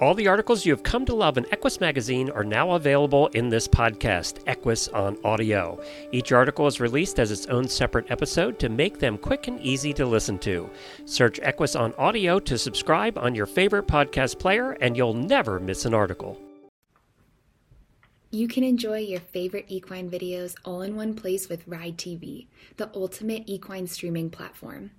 All the articles you have come to love in Equus Magazine are now available in this podcast, Equus on Audio. Each article is released as its own separate episode to make them quick and easy to listen to. Search Equus on Audio to subscribe on your favorite podcast player, and you'll never miss an article. You can enjoy your favorite equine videos all in one place with Ride TV, the ultimate equine streaming platform.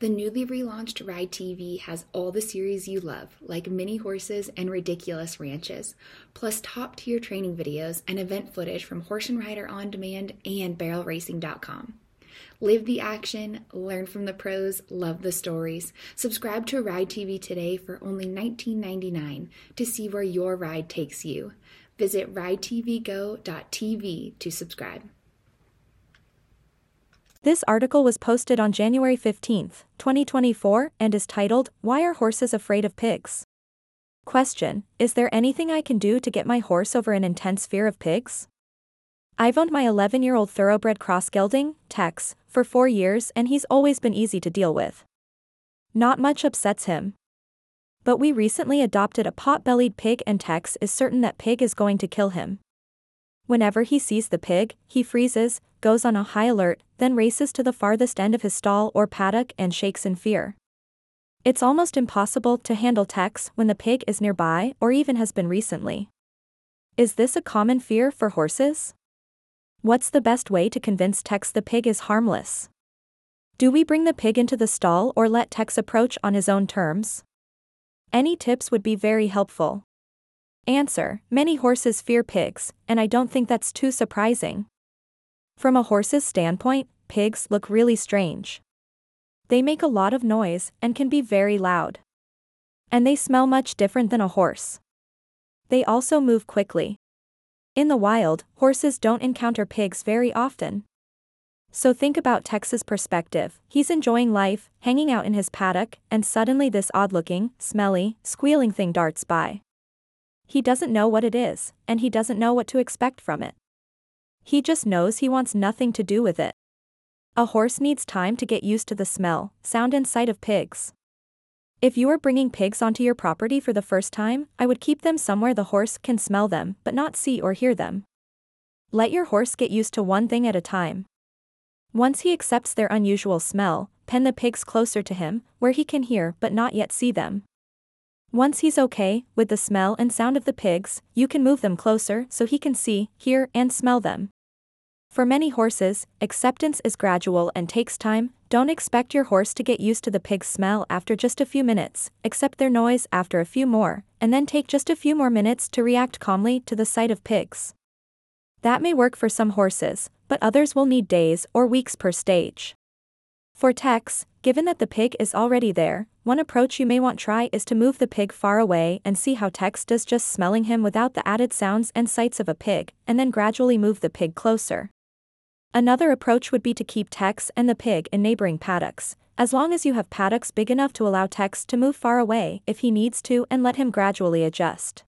The newly relaunched Ride TV has all the series you love, like mini horses and ridiculous ranches, plus top tier training videos and event footage from Horse and Rider On Demand and BarrelRacing.com. Live the action, learn from the pros, love the stories. Subscribe to Ride TV today for only $19.99 to see where your ride takes you. Visit ridetvgo.tv to subscribe. This article was posted on January 15, 2024, and is titled, Why Are Horses Afraid of Pigs? Question Is there anything I can do to get my horse over an intense fear of pigs? I've owned my 11 year old thoroughbred cross gelding, Tex, for four years and he's always been easy to deal with. Not much upsets him. But we recently adopted a pot bellied pig and Tex is certain that pig is going to kill him. Whenever he sees the pig, he freezes, goes on a high alert, then races to the farthest end of his stall or paddock and shakes in fear. It's almost impossible to handle Tex when the pig is nearby or even has been recently. Is this a common fear for horses? What's the best way to convince Tex the pig is harmless? Do we bring the pig into the stall or let Tex approach on his own terms? Any tips would be very helpful. Answer Many horses fear pigs, and I don't think that's too surprising. From a horse's standpoint, pigs look really strange. They make a lot of noise and can be very loud. And they smell much different than a horse. They also move quickly. In the wild, horses don't encounter pigs very often. So think about Tex's perspective. He's enjoying life, hanging out in his paddock, and suddenly this odd looking, smelly, squealing thing darts by. He doesn't know what it is, and he doesn't know what to expect from it. He just knows he wants nothing to do with it. A horse needs time to get used to the smell, sound, and sight of pigs. If you are bringing pigs onto your property for the first time, I would keep them somewhere the horse can smell them but not see or hear them. Let your horse get used to one thing at a time. Once he accepts their unusual smell, pen the pigs closer to him, where he can hear but not yet see them. Once he's okay with the smell and sound of the pigs, you can move them closer so he can see, hear, and smell them. For many horses, acceptance is gradual and takes time. Don't expect your horse to get used to the pig's smell after just a few minutes, accept their noise after a few more, and then take just a few more minutes to react calmly to the sight of pigs. That may work for some horses, but others will need days or weeks per stage. For Tex, given that the pig is already there, one approach you may want try is to move the pig far away and see how Tex does just smelling him without the added sounds and sights of a pig, and then gradually move the pig closer. Another approach would be to keep Tex and the pig in neighboring paddocks, as long as you have paddocks big enough to allow Tex to move far away if he needs to and let him gradually adjust.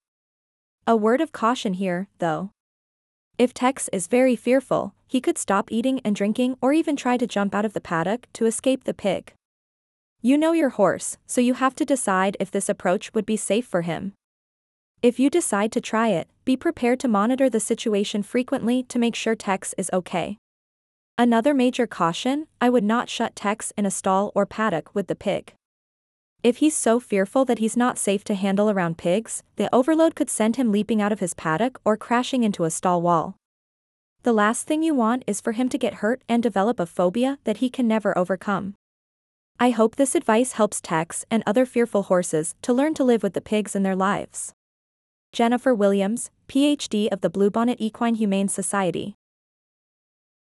A word of caution here, though. If Tex is very fearful, he could stop eating and drinking or even try to jump out of the paddock to escape the pig. You know your horse, so you have to decide if this approach would be safe for him. If you decide to try it, be prepared to monitor the situation frequently to make sure Tex is okay. Another major caution I would not shut Tex in a stall or paddock with the pig. If he's so fearful that he's not safe to handle around pigs, the overload could send him leaping out of his paddock or crashing into a stall wall. The last thing you want is for him to get hurt and develop a phobia that he can never overcome. I hope this advice helps Tex and other fearful horses to learn to live with the pigs in their lives. Jennifer Williams, PhD of the Bluebonnet Equine Humane Society.